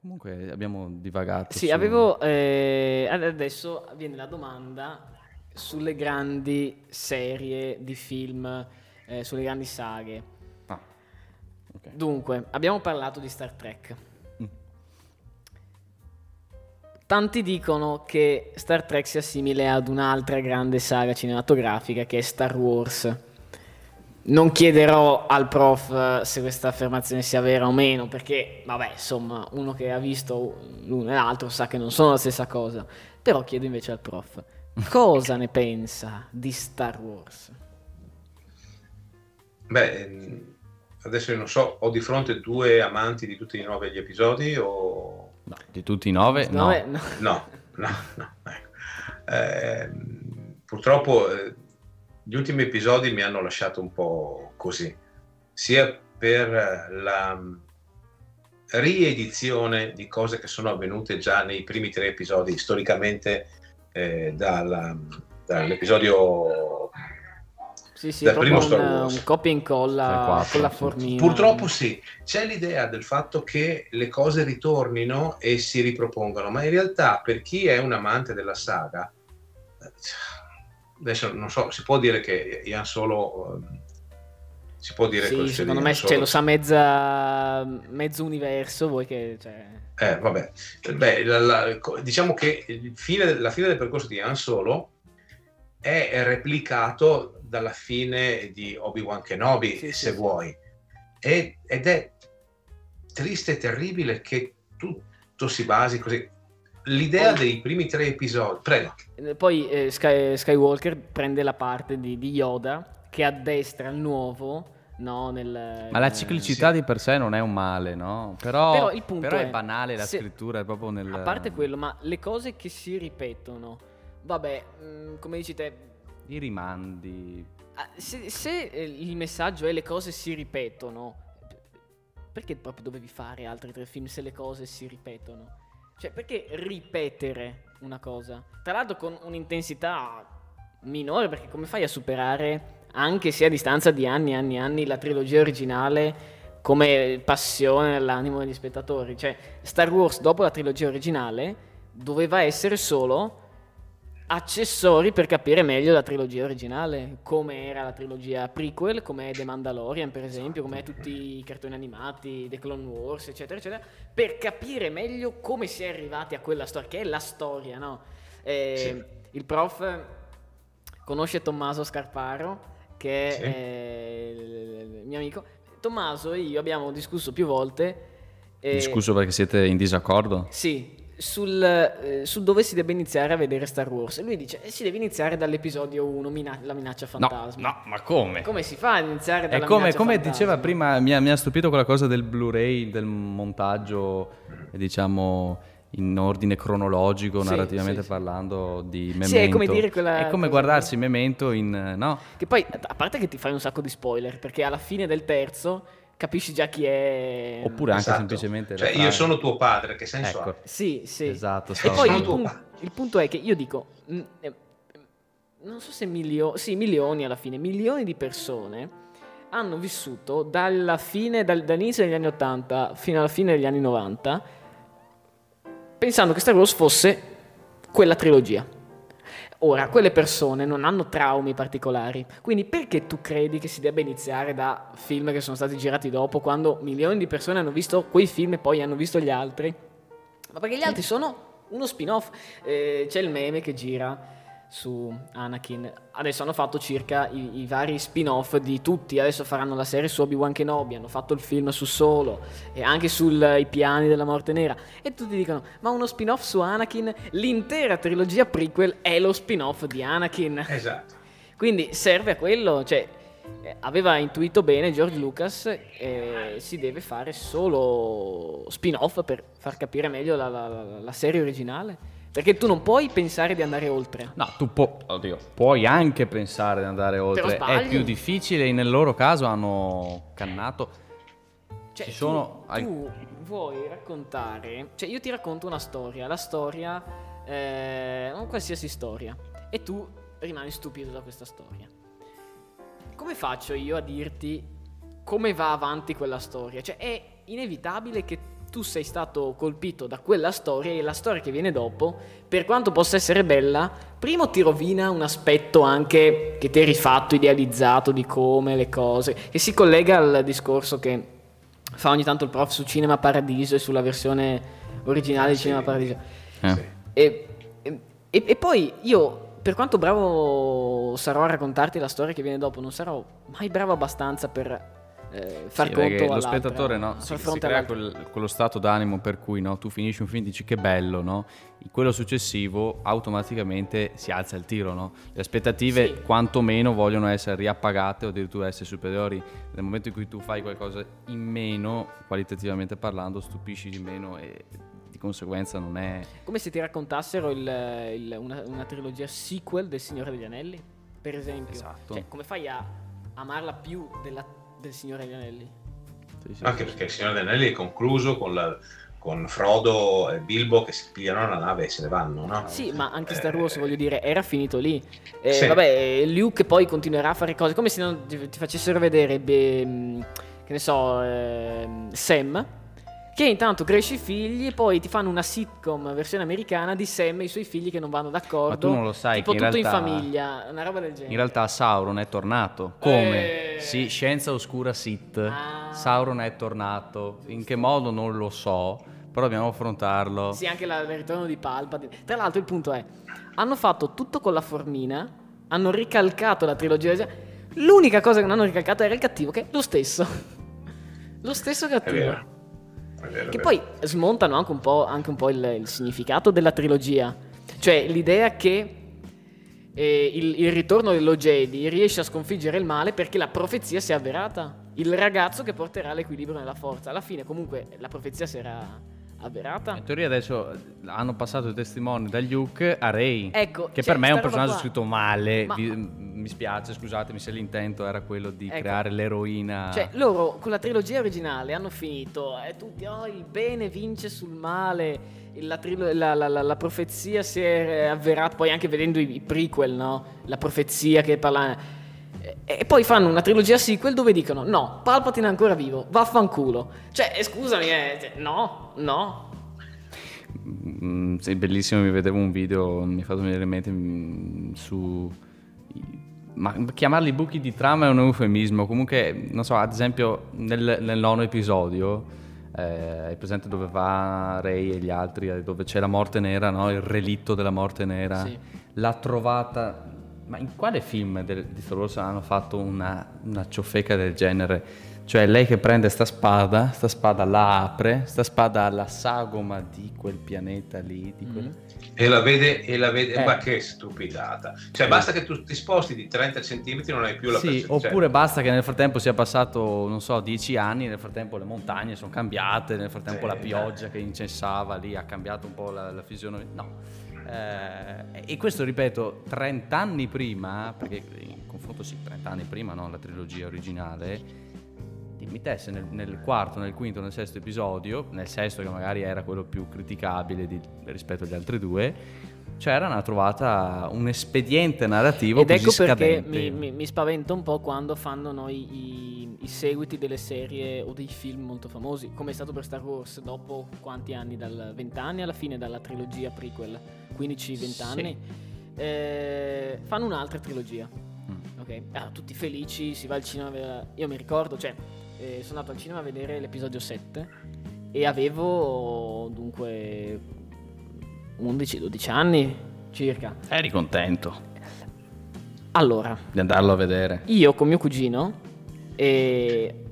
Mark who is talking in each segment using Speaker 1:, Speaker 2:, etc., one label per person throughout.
Speaker 1: comunque abbiamo divagato.
Speaker 2: Sì,
Speaker 1: su-
Speaker 2: avevo... eh, adesso viene la domanda sulle grandi serie di film, eh, sulle grandi saghe.
Speaker 1: Ah, ok.
Speaker 2: Dunque, abbiamo parlato di Star Trek.
Speaker 1: Mm.
Speaker 2: Tanti dicono che Star Trek sia simile ad un'altra grande saga cinematografica che è Star Wars. Non chiederò al prof eh, se questa affermazione sia vera o meno, perché, vabbè, insomma, uno che ha visto l'uno e l'altro sa che non sono la stessa cosa. Però chiedo invece al prof, cosa ne pensa di Star Wars?
Speaker 3: Beh, adesso io non so, ho di fronte due amanti di tutti e nove gli episodi o...
Speaker 1: No, di tutti i nove, no.
Speaker 2: No, eh, no.
Speaker 3: No, no. Ehm, purtroppo eh, gli ultimi episodi mi hanno lasciato un po' così, sia per eh, la mm, riedizione di cose che sono avvenute già nei primi tre episodi, storicamente eh, dalla- dall'episodio
Speaker 2: Sì, sì,
Speaker 3: Dal primo Star
Speaker 2: un,
Speaker 3: Wars.
Speaker 2: un copia e incolla con la
Speaker 1: sì.
Speaker 2: formina.
Speaker 3: Purtroppo sì, c'è l'idea del fatto che le cose ritornino e si ripropongano, ma in realtà per chi è un amante della saga, eh, adesso non so, si può dire che Ian Solo, eh, si può dire
Speaker 2: Sì,
Speaker 3: così,
Speaker 2: secondo
Speaker 3: Ian
Speaker 2: me
Speaker 3: Solo-
Speaker 2: cioè, lo sa mezza, mezzo universo, voi che... Cioè...
Speaker 3: Eh, vabbè, Beh, la- la- diciamo che fine- la fine del percorso di Han Solo è replicato dalla fine di Obi-Wan Kenobi,
Speaker 2: Sì, sì,
Speaker 3: se
Speaker 2: sì.
Speaker 3: vuoi, E- ed è triste e terribile che tutto si basi così. L'idea
Speaker 2: Poi-
Speaker 3: dei primi tre episodi, prego.
Speaker 2: Eh, Poi eh, Sky- Skywalker prende la parte di, di Yoda che addestra il nuovo, no? Nel,
Speaker 1: Ma la
Speaker 2: nel-
Speaker 1: ciclicità
Speaker 3: sì.
Speaker 1: di per sé non è un male, no? Però,
Speaker 2: Però il punto
Speaker 1: però è,
Speaker 2: è,
Speaker 1: banale la
Speaker 2: se-
Speaker 1: scrittura, è proprio nel...
Speaker 2: A parte quello, ma le cose che si ripetono, vabbè, mh, come dici te,
Speaker 1: I rimandi...
Speaker 2: ah, se, se, eh, il messaggio è le cose si ripetono, perché proprio dovevi fare altri tre film se le cose si ripetono? Cioè, perché ripetere una cosa? Tra l'altro con un'intensità minore, perché come fai a superare, anche se a distanza di anni e anni e anni, la trilogia originale come passione nell'animo degli spettatori? Cioè, Star Wars dopo la trilogia originale doveva essere solo accessori per capire meglio la trilogia originale, come era la trilogia prequel, come è The Mandalorian per esempio, come è tutti i cartoni animati, The Clone Wars, eccetera, eccetera, per capire meglio come si è arrivati a quella storia, che è la storia, no? Eh,
Speaker 3: Sì.
Speaker 2: Il prof conosce Tommaso Scarparo, che è
Speaker 3: Sì.
Speaker 2: eh, il il mio amico. Tommaso e io abbiamo discusso più volte. eh,
Speaker 1: Discusso perché siete in disaccordo?
Speaker 2: sì, sul, eh, su dove si debba iniziare a vedere Star Wars. E lui dice: eh, si deve iniziare dall'episodio 1, la minaccia
Speaker 1: No,
Speaker 2: fantasma.
Speaker 1: no, ma come?
Speaker 2: Come si fa ad iniziare
Speaker 1: È
Speaker 2: dalla
Speaker 1: come,
Speaker 2: minaccia
Speaker 1: come
Speaker 2: fantasma?
Speaker 1: diceva prima, mi ha, mi ha stupito quella cosa del Blu-ray, del montaggio, diciamo, in ordine cronologico,
Speaker 2: Sì,
Speaker 1: narrativamente
Speaker 2: sì,
Speaker 1: parlando di Memento.
Speaker 2: Sì, è come dire quella
Speaker 1: È come guardarsi Memento in... no?
Speaker 2: Che poi, a parte che ti fai un sacco di spoiler, perché alla fine del terzo capisci già chi è.
Speaker 1: Oppure anche
Speaker 3: Esatto.
Speaker 1: semplicemente...
Speaker 3: Cioè, io sono tuo padre, che senso
Speaker 1: Ecco.
Speaker 3: ha?
Speaker 2: Sì, sì.
Speaker 1: Esatto,
Speaker 2: E poi il,
Speaker 3: Sono tuo
Speaker 2: pun-
Speaker 3: padre.
Speaker 2: il punto è che io dico, mm, eh, non so se milioni, sì, milioni alla fine, milioni di persone hanno vissuto dalla fine, dal- dall'inizio degli anni 80 fino alla fine degli anni 90 pensando che Star Wars fosse quella trilogia. Ora, quelle persone non hanno traumi particolari, quindi perché tu credi che si debba iniziare da film che sono stati girati dopo, quando milioni di persone hanno visto quei film e poi hanno visto gli altri? Ma perché gli altri sono uno spin-off. Eh, c'è il meme che gira su Anakin. Adesso hanno fatto circa i, i vari spin-off di tutti. Adesso faranno la serie su Obi-Wan Kenobi. Hanno fatto il film su Solo e anche sui piani della Morte Nera. E tutti dicono: Ma uno spin-off su Anakin? L'intera trilogia prequel è lo spin-off di Anakin.
Speaker 3: Esatto.
Speaker 2: Quindi serve a quello, cioè eh, aveva intuito bene George Lucas, eh, si deve fare solo spin-off per far capire meglio la- la- la serie originale. Perché tu non puoi pensare di andare oltre.
Speaker 1: No, tu pu- oddio, puoi anche pensare di andare oltre, è più difficile, nel loro caso hanno cannato.
Speaker 2: Cioè,
Speaker 1: Ci
Speaker 2: tu-
Speaker 1: sono
Speaker 2: tu,
Speaker 1: al-
Speaker 2: vuoi raccontare, cioè io ti racconto una storia, la storia, eh, non qualsiasi storia, e tu rimani stupito da questa storia. Come faccio io a dirti come va avanti quella storia? Cioè è inevitabile che tu sei stato colpito da quella storia e la storia che viene dopo, per quanto possa essere bella, primo ti rovina un aspetto anche che ti eri fatto, idealizzato di come le cose, che si collega al discorso che fa ogni tanto il prof su Cinema Paradiso e sulla versione originale di
Speaker 3: Sì.
Speaker 2: Cinema Paradiso.
Speaker 1: Eh.
Speaker 2: E, e- e poi io, per quanto bravo sarò a raccontarti la storia che viene dopo, non sarò mai bravo abbastanza per eh, far
Speaker 1: Sì,
Speaker 2: conto
Speaker 1: perché lo
Speaker 2: all'altra,
Speaker 1: spettatore no, si, si crea quel- quello stato d'animo per cui no, tu finisci un film e dici che bello, no? Quello successivo automaticamente si alza il tiro, no? Le aspettative
Speaker 2: Sì.
Speaker 1: quantomeno vogliono essere riappagate o addirittura essere superiori. Nel momento in cui tu fai qualcosa in meno, qualitativamente parlando, stupisci di meno e di conseguenza non è...
Speaker 2: Come se ti raccontassero il- il- una, una trilogia sequel del Signore degli Anelli, per esempio.
Speaker 1: Esatto.
Speaker 2: Cioè, come fai a amarla più della- del Signore degli Anelli?
Speaker 1: sì, sì,
Speaker 3: Anche
Speaker 1: sì.
Speaker 3: perché il Signore degli Anelli è concluso con, la- con Frodo e Bilbo che si pigliano la nave e se ne vanno, no?
Speaker 2: Sì, ma anche Star
Speaker 3: Eh,
Speaker 2: Wars, voglio dire, era finito lì. Eh,
Speaker 3: Sì.
Speaker 2: Vabbè, Luke poi continuerà a fare cose, come se non ti, facessero vedere, beh, che ne so, ehm, Sam, che intanto cresce i figli e poi ti fanno una sitcom versione americana di Sam e i suoi figli che non vanno d'accordo.
Speaker 1: Ma tu non lo sai
Speaker 2: Tipo
Speaker 1: che in
Speaker 2: tutto
Speaker 1: realtà-
Speaker 2: in famiglia, una roba del genere.
Speaker 1: In realtà Sauron è tornato. Come?
Speaker 2: Eh.
Speaker 1: Sì, scienza oscura Sith.
Speaker 2: Ah.
Speaker 1: Sauron è tornato. In che modo non lo so, però dobbiamo affrontarlo.
Speaker 2: Sì, anche la- il ritorno di Palpatine. Tra l'altro il punto è, hanno fatto tutto con la formina, hanno ricalcato la trilogia. L'unica cosa che non hanno ricalcato era il cattivo, che è lo stesso. lo stesso
Speaker 3: È
Speaker 2: cattivo.
Speaker 3: Vero.
Speaker 2: Che
Speaker 3: vero.
Speaker 2: poi smontano anche un po', anche un po' il, il significato della trilogia. Cioè l'idea che eh, il, il ritorno dello Jedi riesce a sconfiggere il male perché la profezia si è avverata. Il ragazzo che porterà l'equilibrio nella forza. Alla fine comunque la profezia si era avverata.
Speaker 1: In teoria adesso hanno passato i testimoni da Luke a Rey.
Speaker 2: Ecco,
Speaker 1: che
Speaker 2: cioè,
Speaker 1: per me è un personaggio
Speaker 2: qua.
Speaker 1: scritto male.
Speaker 2: Ma-
Speaker 1: Vi- mi spiace, scusatemi se l'intento era quello di
Speaker 2: Ecco.
Speaker 1: creare l'eroina.
Speaker 2: Cioè, loro con la trilogia originale hanno finito, eh, tutti, oh, il bene vince sul male, la, trilo- la- la- la profezia si è avverata, poi anche vedendo i, i prequel, no? La profezia che parla... E, poi fanno una trilogia sequel dove dicono, no, Palpatine è ancora vivo, vaffanculo. Cioè, eh, scusami, eh, cioè, no, no.
Speaker 1: Mm, sì, bellissimo, mi vedevo un video, mi ha fatto venire in mente mm, su... Ma chiamarli buchi di trama è un eufemismo, comunque, non so, ad esempio nel, nel nono episodio, eh, è presente dove va Ray e gli altri, eh, dove c'è la morte nera, no? il relitto della morte nera,
Speaker 2: Sì.
Speaker 1: l'ha trovata... Ma in quale film del- di Star Wars hanno fatto una, una ciofeca del genere? Cioè lei che prende sta spada, sta spada la apre, sta spada ha la sagoma di quel pianeta lì, di quel...
Speaker 3: E la vede, e la vede,
Speaker 1: Eh.
Speaker 3: ma che stupidata. Cioè, basta che tu ti sposti di 30 cm non hai più la
Speaker 1: Sì,
Speaker 3: percezione.
Speaker 1: oppure basta che nel frattempo sia passato, non so, dieci anni, nel frattempo le montagne sono cambiate, nel frattempo
Speaker 3: Sì,
Speaker 1: la pioggia che incessava lì ha cambiato un po' la, la fisionomia. No. Eh, e questo, ripeto, 30 anni prima, perché in confronto sì, 30 anni prima, no, la trilogia originale, dimmi te se nel, nel quarto, nel quinto, nel sesto episodio, nel sesto che magari era quello più criticabile di- rispetto agli altri due, c'era una trovata un espediente narrativo
Speaker 2: Ed ecco perché mi, mi, mi spaventa un po' quando fanno noi i, i seguiti delle serie o dei film molto famosi, come è stato per Star Wars dopo quanti anni? Dal 20 anni alla fine dalla trilogia prequel, 15-20
Speaker 1: Sì.
Speaker 2: anni. Eh, fanno un'altra trilogia.
Speaker 1: Mm.
Speaker 2: Ok, ah, tutti felici, si va al cinema. Io mi ricordo, cioè, eh, sono andato al cinema a vedere l'episodio 7 e avevo dunque 11-12 anni circa.
Speaker 1: Eri contento
Speaker 2: Allora,
Speaker 1: di andarlo a vedere.
Speaker 2: io con mio cugino e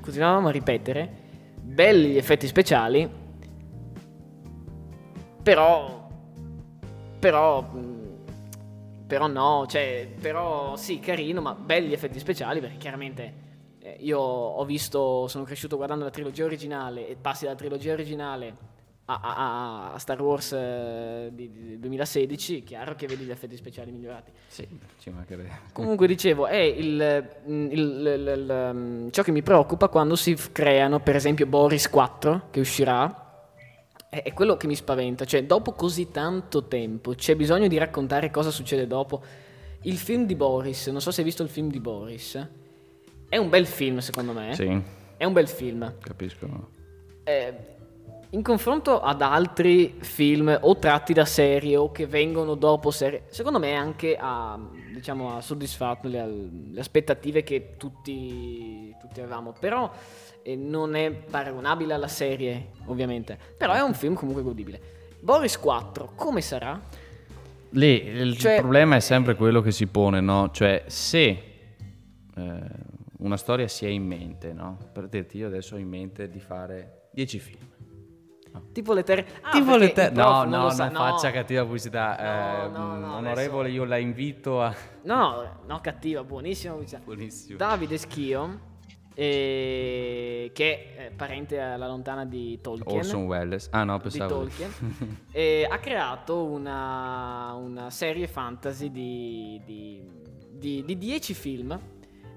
Speaker 2: continuavamo a ripetere belli gli effetti speciali però però mh, però no cioè però sì carino ma belli gli effetti speciali perché chiaramente eh, io ho visto sono cresciuto guardando la trilogia originale e passi dalla trilogia originale a, Star Wars eh, di, di 2016 chiaro che vedi gli effetti speciali migliorati
Speaker 1: Sì, ci mancherebbe.
Speaker 2: Comunque dicevo, è il, mm, il- il- mm, ciò che mi preoccupa quando si creano, per esempio, Boris 4 che uscirà. È, è quello che mi spaventa. Cioè, dopo così tanto tempo, c'è bisogno di raccontare cosa succede dopo. Il film di Boris, non so se hai visto il film di Boris. È un bel film, secondo me.
Speaker 1: Sì,
Speaker 2: È un bel film.
Speaker 1: capisco.
Speaker 2: eh, in confronto ad altri film o tratti da serie o che vengono dopo serie, secondo me anche ha, diciamo, ha soddisfatto le, le aspettative che tutti, tutti avevamo. Però eh, non è paragonabile alla serie, ovviamente. Però è un film comunque godibile. Boris 4, come sarà?
Speaker 1: Lì il
Speaker 2: Cioè-
Speaker 1: problema è sempre quello che si pone, no? Cioè, se eh, una storia si ha in mente, no? Per dirti, io adesso ho in mente di fare 10 film.
Speaker 2: Tipo le terre... Ah,
Speaker 1: tipo le te-
Speaker 2: il prof
Speaker 1: No,
Speaker 2: non
Speaker 1: no, non
Speaker 2: sa, no.
Speaker 1: faccia cattiva pubblicità.
Speaker 2: No,
Speaker 1: Eh,
Speaker 2: no, no,
Speaker 1: onorevole, io la invito a...
Speaker 2: No, no, no, cattiva, buonissima. pubblicità.
Speaker 1: Buonissimo.
Speaker 2: Davide Schio, eh, che è parente alla lontana di Tolkien.
Speaker 1: Orson Welles. Ah no, pensavo...
Speaker 2: Tolkien, eh, ha creato una, una serie fantasy di, di, di, di 10 film,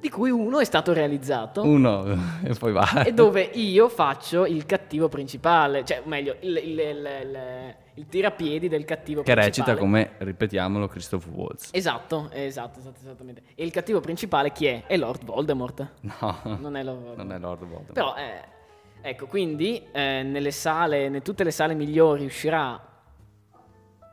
Speaker 2: di cui uno è stato realizzato.
Speaker 1: Uno, e poi va.
Speaker 2: E dove io faccio il cattivo principale, cioè, meglio, il, il, il, il- tirapiedi del cattivo
Speaker 1: Che
Speaker 2: principale.
Speaker 1: recita come, ripetiamolo, Christopher Waltz.
Speaker 2: Esatto, esatto, esatto, esattamente. E il cattivo principale chi è? È Lord Voldemort.
Speaker 1: No,
Speaker 2: Non è Lord Voldemort.
Speaker 1: non è Lord Voldemort.
Speaker 2: Però, eh, ecco, quindi eh, nelle sale, in tutte le sale migliori uscirà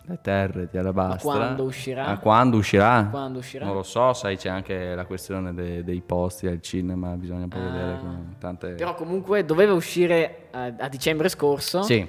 Speaker 1: Le terre di Alabastra.
Speaker 2: Quando uscirà?
Speaker 1: Ah, quando uscirà?
Speaker 2: quando uscirà.
Speaker 1: Non lo so, sai, c'è anche la questione de- dei posti al cinema, bisogna poi
Speaker 2: Ah.
Speaker 1: vedere con tante...
Speaker 2: Però comunque doveva uscire eh, a dicembre scorso.
Speaker 1: Sì,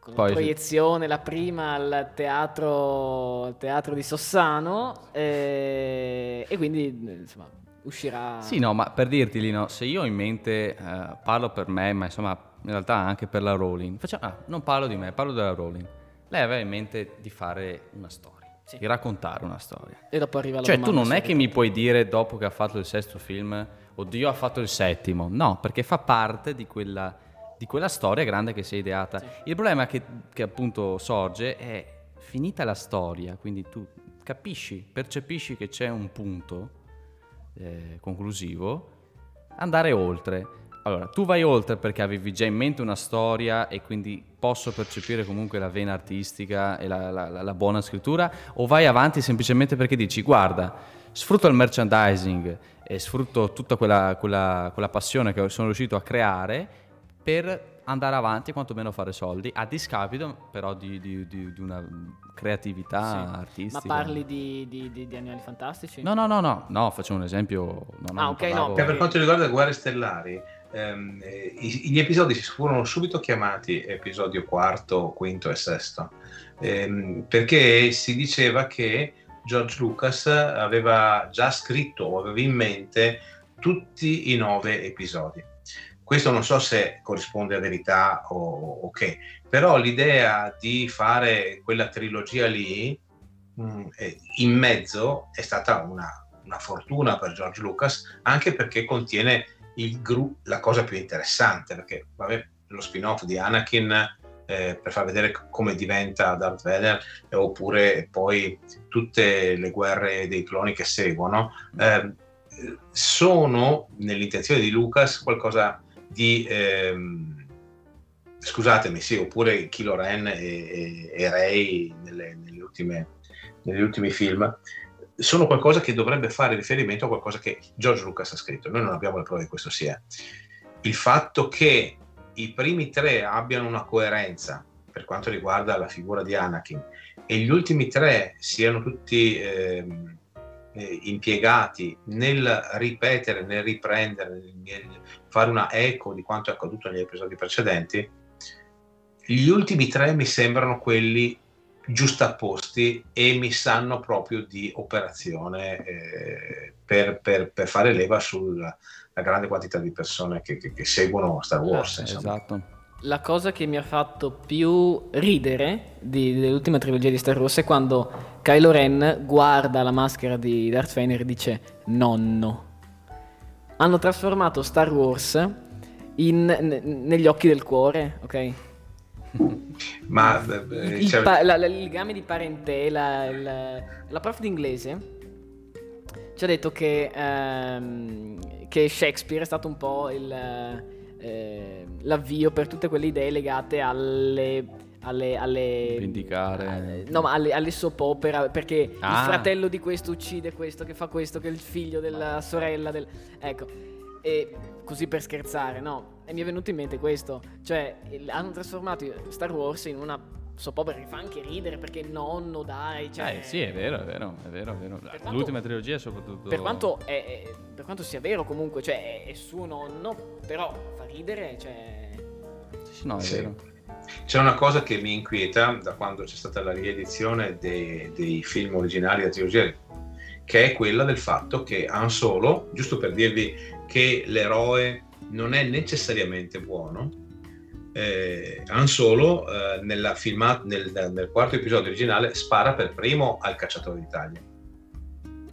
Speaker 2: Con
Speaker 1: Poi-
Speaker 2: la proiezione, la prima al teatro, al teatro di Sossano. eh, e quindi, insomma, uscirà.
Speaker 1: Sì, no, ma per dirti, Lino, se io ho in mente, eh, parlo per me, ma insomma, in realtà anche per la Rowling, facciamo, ah, non parlo di me, parlo della Rowling. Lei aveva in mente di fare una storia,
Speaker 2: Sì.
Speaker 1: di raccontare una storia.
Speaker 2: E dopo arriva la
Speaker 1: Cioè, tu non è che mi puoi dire dopo che ha fatto il sesto film, oddio, ha fatto il settimo. No, perché fa parte di quella, di quella storia grande che si è ideata. Il problema che, che appunto sorge è finita la storia, quindi tu capisci, percepisci che c'è un punto eh, conclusivo, andare oltre. Allora, tu vai oltre perché avevi già in mente una storia e quindi posso percepire comunque la vena artistica e la, la- la- la buona scrittura, o vai avanti semplicemente perché dici, guarda, sfrutto il merchandising e sfrutto tutta quella, quella- quella passione che sono riuscito a creare per andare avanti e quantomeno fare soldi, a discapito però di, di- di- di una creatività
Speaker 2: Sì. Ma
Speaker 1: artistica.
Speaker 2: parli di, di- di- di Animali Fantastici?
Speaker 1: No, no, no, no, no, faccio un esempio. No, no,
Speaker 2: Ah, ok, no,
Speaker 3: Che per quanto riguarda Guerre Stellari, ehm, eh, i- gli episodi si furono subito chiamati episodio quarto, quinto e sesto, ehm, perché si diceva che George Lucas aveva già scritto o aveva in mente tutti i nove episodi. Questo non so se corrisponde a verità o, o che, però l'idea di fare quella trilogia lì mh, eh, in mezzo è stata una, una fortuna per George Lucas, anche perché contiene il gru- la cosa più interessante, perché vabbè, lo spin-off di Anakin eh, per far vedere come diventa Darth Vader, eh, oppure poi tutte le guerre dei cloni che seguono, eh, sono nell'intenzione di Lucas qualcosa di ehm, scusatemi, sì, oppure Kylo Ren e, e, e Rey nelle, nelle ultime, negli ultimi film, sono qualcosa che dovrebbe fare riferimento a qualcosa che George Lucas ha scritto. Noi non abbiamo le prove che questo sia. Il fatto che i primi tre abbiano una coerenza per quanto riguarda la figura di Anakin e gli ultimi tre siano tutti ehm, eh, impiegati nel ripetere, nel riprendere, nel, nel fare una eco di quanto è accaduto negli episodi precedenti, gli ultimi tre mi sembrano quelli giustapposti e mi sanno proprio di operazione eh, per, per- per fare leva sulla la grande quantità di persone che, che- che seguono Star Wars.
Speaker 1: Eh,
Speaker 3: insomma.
Speaker 1: esatto.
Speaker 2: La cosa che mi ha fatto più ridere di- dell'ultima trilogia di Star Wars è quando Kylo Ren guarda la maschera di Darth Vader e dice nonno. Hanno trasformato Star Wars in- ne- negli occhi del cuore, ok?
Speaker 3: Ma eh,
Speaker 2: Il,
Speaker 3: cioè,
Speaker 2: pa- la- la- il legame di parentela, il- la prof d'inglese ci ha detto che, ehm, che Shakespeare è stato un po' il, eh, l'avvio per tutte quelle idee legate alle... alle, alle
Speaker 1: Vendicare.
Speaker 2: eh, no, ma alle, alle soap opera perché
Speaker 1: Ah.
Speaker 2: il fratello di questo uccide questo, che fa questo, che è il figlio della sorella del... Ecco, e così per scherzare, no? E mi è venuto in mente questo, cioè il- hanno trasformato Star Wars in una soap opera che fa anche ridere perché nonno dai, cioè,
Speaker 1: Eh, sì, è vero, è vero, è vero, è vero.
Speaker 2: quanto-
Speaker 1: L'ultima trilogia soprattutto...
Speaker 2: Per quanto, è- è- per quanto sia vero comunque, cioè è, è suo nonno, però fa ridere, cioè...
Speaker 1: Sì, sì, no, è
Speaker 3: Sì.
Speaker 1: vero.
Speaker 3: C'è una cosa che mi inquieta da quando c'è stata la riedizione dei, dei film originali della trilogia, che è quella del fatto che Han Solo, giusto per dirvi che l'eroe non è necessariamente buono, eh, Han Solo eh, nella filma- nel, nel quarto episodio originale spara per primo al cacciatore d'Italia.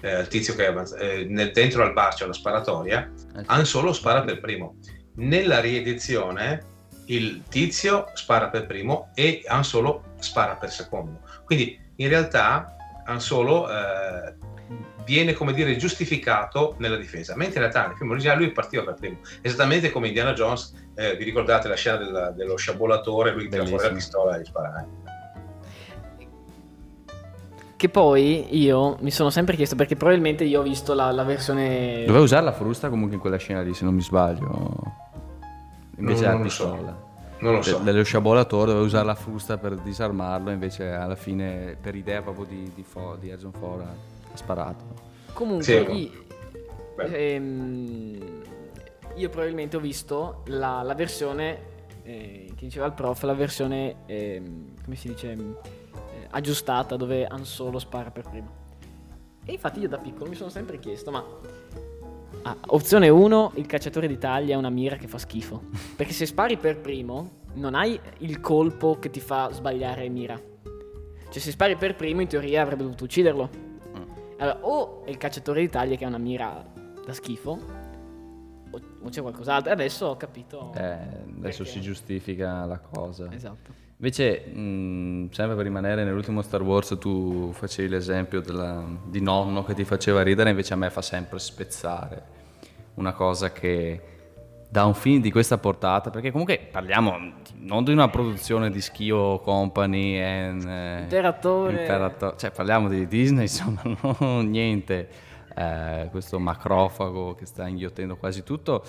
Speaker 3: Eh, al tizio che è avanz- eh, nel- dentro al bar c'è una sparatoria,
Speaker 1: sì.
Speaker 3: Han Solo spara per primo. Nella riedizione il tizio spara per primo e Han Solo spara per secondo. Quindi in realtà Han Solo eh, viene come dire giustificato nella difesa, mentre in realtà nel film originale lui partiva per primo, esattamente come Indiana Jones, eh, vi ricordate la scena della- dello sciabolatore, lui tira fuori la pistola e gli spara. eh.
Speaker 2: Che poi io mi sono sempre chiesto, perché probabilmente io ho visto la, la versione...
Speaker 1: Doveva usare la frusta comunque in quella scena lì, se non mi sbaglio. Invece
Speaker 3: Non-
Speaker 1: la
Speaker 3: non lo so.
Speaker 1: pistola.
Speaker 3: Non lo so.
Speaker 1: De- dello sciabolatore doveva usare la frusta per disarmarlo, invece alla fine, per idea proprio di, di, Fo- di Harrison Ford, ha sparato.
Speaker 2: Comunque,
Speaker 3: Sì,
Speaker 2: i- ehm, io probabilmente ho visto la, la versione, eh, che diceva il prof, la versione, ehm, come si dice, eh, aggiustata, dove Han Solo spara per primo. E infatti io da piccolo mi sono sempre chiesto, ma... ah, opzione 1, il cacciatore d'Italia è una mira che fa schifo. Perché se spari per primo, non hai il colpo che ti fa sbagliare mira. Cioè se spari per primo, in teoria avrebbe dovuto ucciderlo. Allora, o è il cacciatore d'Italia che ha una mira da schifo, o, o c'è qualcos'altro. E adesso ho capito.
Speaker 1: Eh, adesso
Speaker 2: Perché?
Speaker 1: si giustifica la cosa.
Speaker 2: Esatto.
Speaker 1: Invece, mh, sempre per rimanere nell'ultimo Star Wars, tu facevi l'esempio della- di nonno che ti faceva ridere, invece a me fa sempre spezzare. Una cosa che da un film di questa portata, perché comunque parliamo non di una produzione di Schio Company, and, eh,
Speaker 2: Imperatore.
Speaker 1: Imperato- cioè parliamo di Disney, insomma, non niente, eh, questo macrofago che sta inghiottendo quasi tutto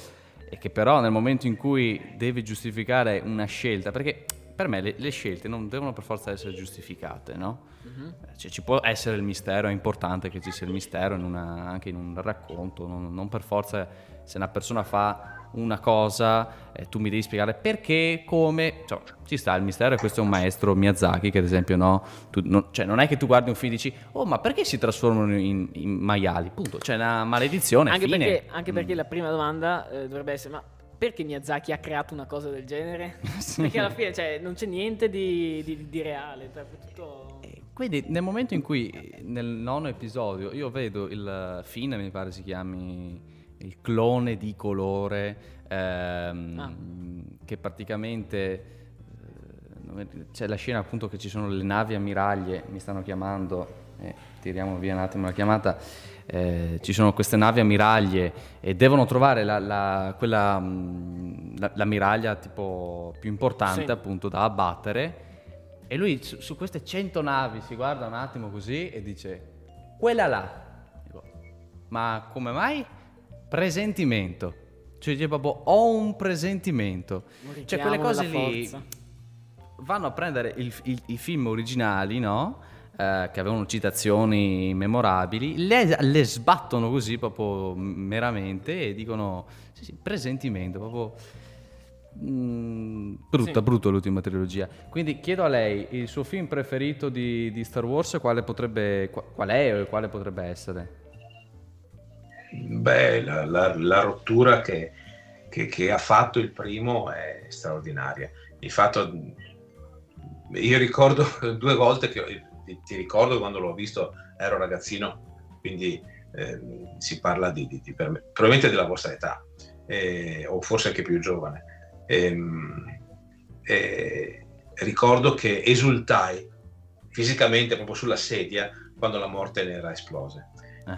Speaker 1: e che però nel momento in cui deve giustificare una scelta, perché per me le, le scelte non devono per forza essere giustificate, no? Eh, Cioè, ci può essere il mistero, è importante che ci sia il mistero in una- anche in un racconto, non, non per forza se una persona fa una cosa eh, tu mi devi spiegare perché, come, cioè, ci sta il mistero e questo è un maestro Miyazaki che ad esempio no, tu, non, cioè, non è che tu guardi un film e dici oh ma perché si trasformano in, in maiali, punto, c'è una maledizione,
Speaker 2: Anche
Speaker 1: fine.
Speaker 2: perché, anche perché
Speaker 1: Mm.
Speaker 2: la prima domanda eh, dovrebbe essere: ma perché Miyazaki ha creato una cosa del genere? Perché alla fine cioè, non c'è niente di, di- di reale. Cioè, tutto...
Speaker 1: E Quindi nel momento in cui nel nono episodio io vedo il fine, mi pare si chiami il clone di colore, ehm,
Speaker 2: Ah.
Speaker 1: che praticamente eh, c'è la scena appunto che ci sono le navi ammiraglie, mi stanno chiamando, eh, tiriamo via un attimo la chiamata, eh, ci sono queste navi ammiraglie e devono trovare la, la- quella, mm, la- l'ammiraglia tipo più importante
Speaker 2: Sì.
Speaker 1: appunto da abbattere e lui su, su queste 100 navi si guarda un attimo così e dice quella là. Ma come mai? Presentimento. Cioè dice proprio ho un presentimento.
Speaker 2: Un
Speaker 1: Cioè quelle cose lì
Speaker 2: forza.
Speaker 1: vanno a prendere il- il- i film originali, no? Eh, che avevano citazioni memorabili, le, le sbattono così proprio meramente e dicono sì, sì, presentimento, proprio mm, brutta,
Speaker 2: Sì.
Speaker 1: brutta l'ultima trilogia. Quindi chiedo a lei il suo film preferito di, di Star Wars, quale potrebbe, qua- qual è o quale potrebbe essere?
Speaker 3: Beh, la, la- la rottura che, che- che ha fatto il primo è straordinaria. Il fatto, io ricordo due volte che ti, ricordo quando l'ho visto, ero ragazzino, quindi ehm, si parla di, di- di- me- probabilmente della vostra età, eh, o forse anche più giovane. Eh, ricordo che esultai fisicamente proprio sulla sedia quando la morte nera esplose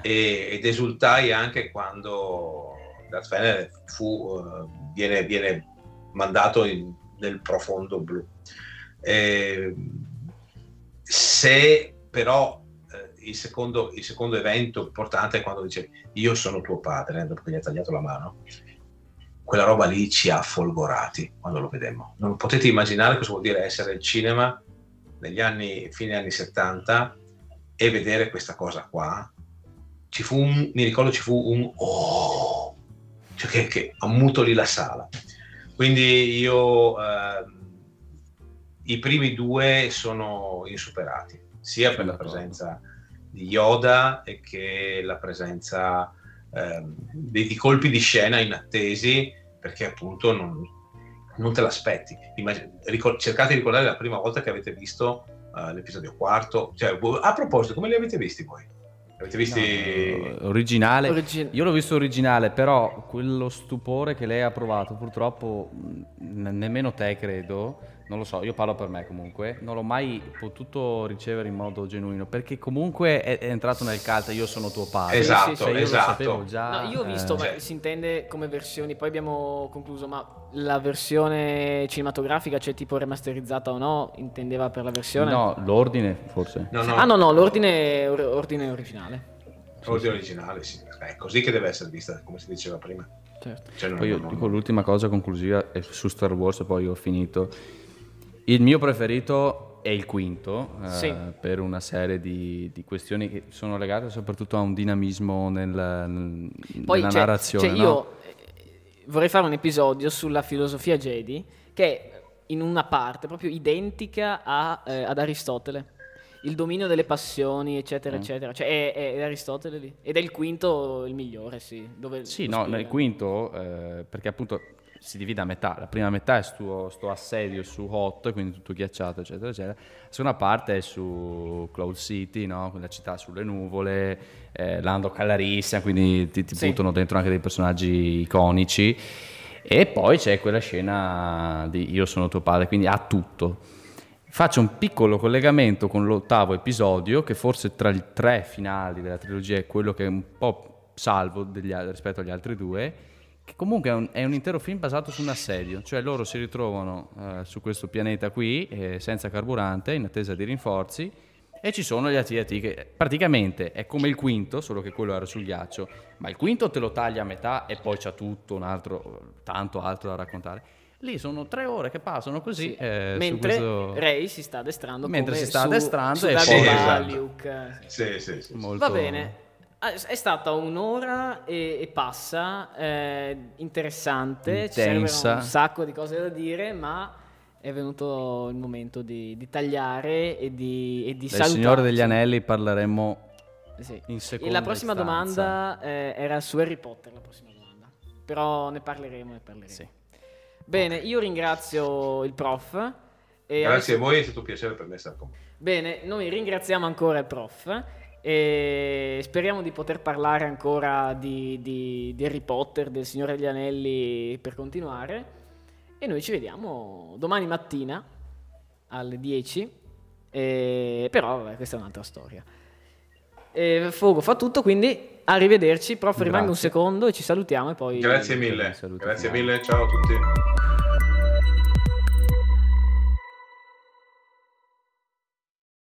Speaker 3: e- ed esultai anche quando Darth Vader fu, eh, viene, viene mandato in- nel profondo blu. Eh, se però eh, il, secondo, il secondo evento importante è quando dice io sono tuo padre, dopo che gli ha tagliato la mano, quella roba lì ci ha folgorati quando lo vedemmo. Non potete immaginare cosa vuol dire essere al cinema negli anni, fine anni 70 e vedere questa cosa qua. Ci fu un, mi ricordo ci fu un oh, cioè che, che ammutoli la sala. Quindi io eh, i primi due sono insuperati, sia per la presenza di Yoda e che la presenza eh, di, di, colpi di scena inattesi, perché appunto non, non te l'aspetti. Immagin- ricor- cercate di ricordare la prima volta che avete visto uh, l'episodio quarto. Cioè, a proposito, come li avete visti voi? Avete visti
Speaker 1: no, originale? Origin- Io l'ho visto originale, però quello stupore che lei ha provato, purtroppo n- nemmeno te credo non lo so, io parlo per me comunque, non l'ho mai potuto ricevere in modo genuino perché comunque è, è entrato nel cult, io sono tuo padre.
Speaker 3: Esatto,
Speaker 1: cioè, io
Speaker 3: esatto.
Speaker 1: lo sapevo già.
Speaker 2: No, io ho visto, eh, ma si intende come versioni, poi abbiamo concluso, ma la versione cinematografica, cioè tipo remasterizzata o no, intendeva per la versione?
Speaker 1: No, l'ordine forse.
Speaker 2: No, no. Ah no, no, l'ordine, ordine originale.
Speaker 3: Ordine originale, sì. È così che deve essere vista, come si diceva prima.
Speaker 1: Certo. Cioè, poi io dico l'ultima cosa conclusiva è su Star Wars e poi ho finito il mio preferito è il quinto, eh, sì. per una serie di, di, questioni che sono legate soprattutto a un dinamismo nel, nel, Poi, nella cioè, narrazione.
Speaker 2: Cioè
Speaker 1: no?
Speaker 2: io eh, vorrei fare un episodio sulla filosofia Jedi che è in una parte proprio identica a, eh, ad Aristotele. Il dominio delle passioni, eccetera, mm. eccetera. Cioè è, è, è, Aristotele lì. Ed è il quinto il migliore, sì. Dove
Speaker 1: sì, no, nel quinto, eh, perché appunto si divide a metà. La prima metà è sto, sto assedio su Hot, quindi tutto ghiacciato, eccetera, eccetera. La seconda parte è su Cloud City, no? la città sulle nuvole, eh, Lando Calarissian, quindi ti, ti sì. buttano dentro anche dei personaggi iconici. E poi c'è quella scena di Io sono tuo padre, quindi ha tutto. Faccio un piccolo collegamento con l'ottavo episodio, che forse tra i tre finali della trilogia è quello che è un po' salvo degli, rispetto agli altri due che comunque è un, è un, intero film basato su un assedio, cioè loro si ritrovano eh, su questo pianeta qui eh, senza carburante, in attesa di rinforzi, e ci sono gli AT-AT che praticamente è come il quinto, solo che quello era sul ghiaccio, ma il quinto te lo taglia a metà e poi c'ha tutto un altro, tanto altro da raccontare. Lì sono tre ore che passano così. Sì. Eh,
Speaker 2: Mentre
Speaker 1: questo...
Speaker 2: Ray si sta addestrando.
Speaker 1: Mentre si sta addestrando
Speaker 2: su,
Speaker 1: e
Speaker 2: poi...
Speaker 3: Esatto.
Speaker 2: Luke.
Speaker 3: Sì, sì, sì.
Speaker 2: Molto... Va bene. Ah, è stata un'ora e, e passa, eh, interessante,
Speaker 1: Intensa.
Speaker 2: ci un sacco di cose da dire, ma è venuto il momento di, di tagliare e di, e di
Speaker 1: Del Signore degli Anelli parleremo
Speaker 2: sì.
Speaker 1: in seconda
Speaker 2: E la prossima
Speaker 1: istanza.
Speaker 2: domanda eh, era su Harry Potter, la prossima domanda. Però ne parleremo, ne parleremo.
Speaker 1: Sì.
Speaker 2: Bene, io ringrazio il prof.
Speaker 3: Grazie a voi, è stato un piacere per me stare con voi.
Speaker 2: Bene, noi ringraziamo ancora il prof e speriamo di poter parlare ancora di, di, di, Harry Potter, del Signore degli Anelli per continuare. E noi ci vediamo domani mattina alle 10. E, però vabbè, questa è un'altra storia. E Fogo fa tutto, quindi arrivederci. Prof, rimanga un secondo e ci salutiamo e poi...
Speaker 3: Grazie mille. Grazie mille, ciao a tutti.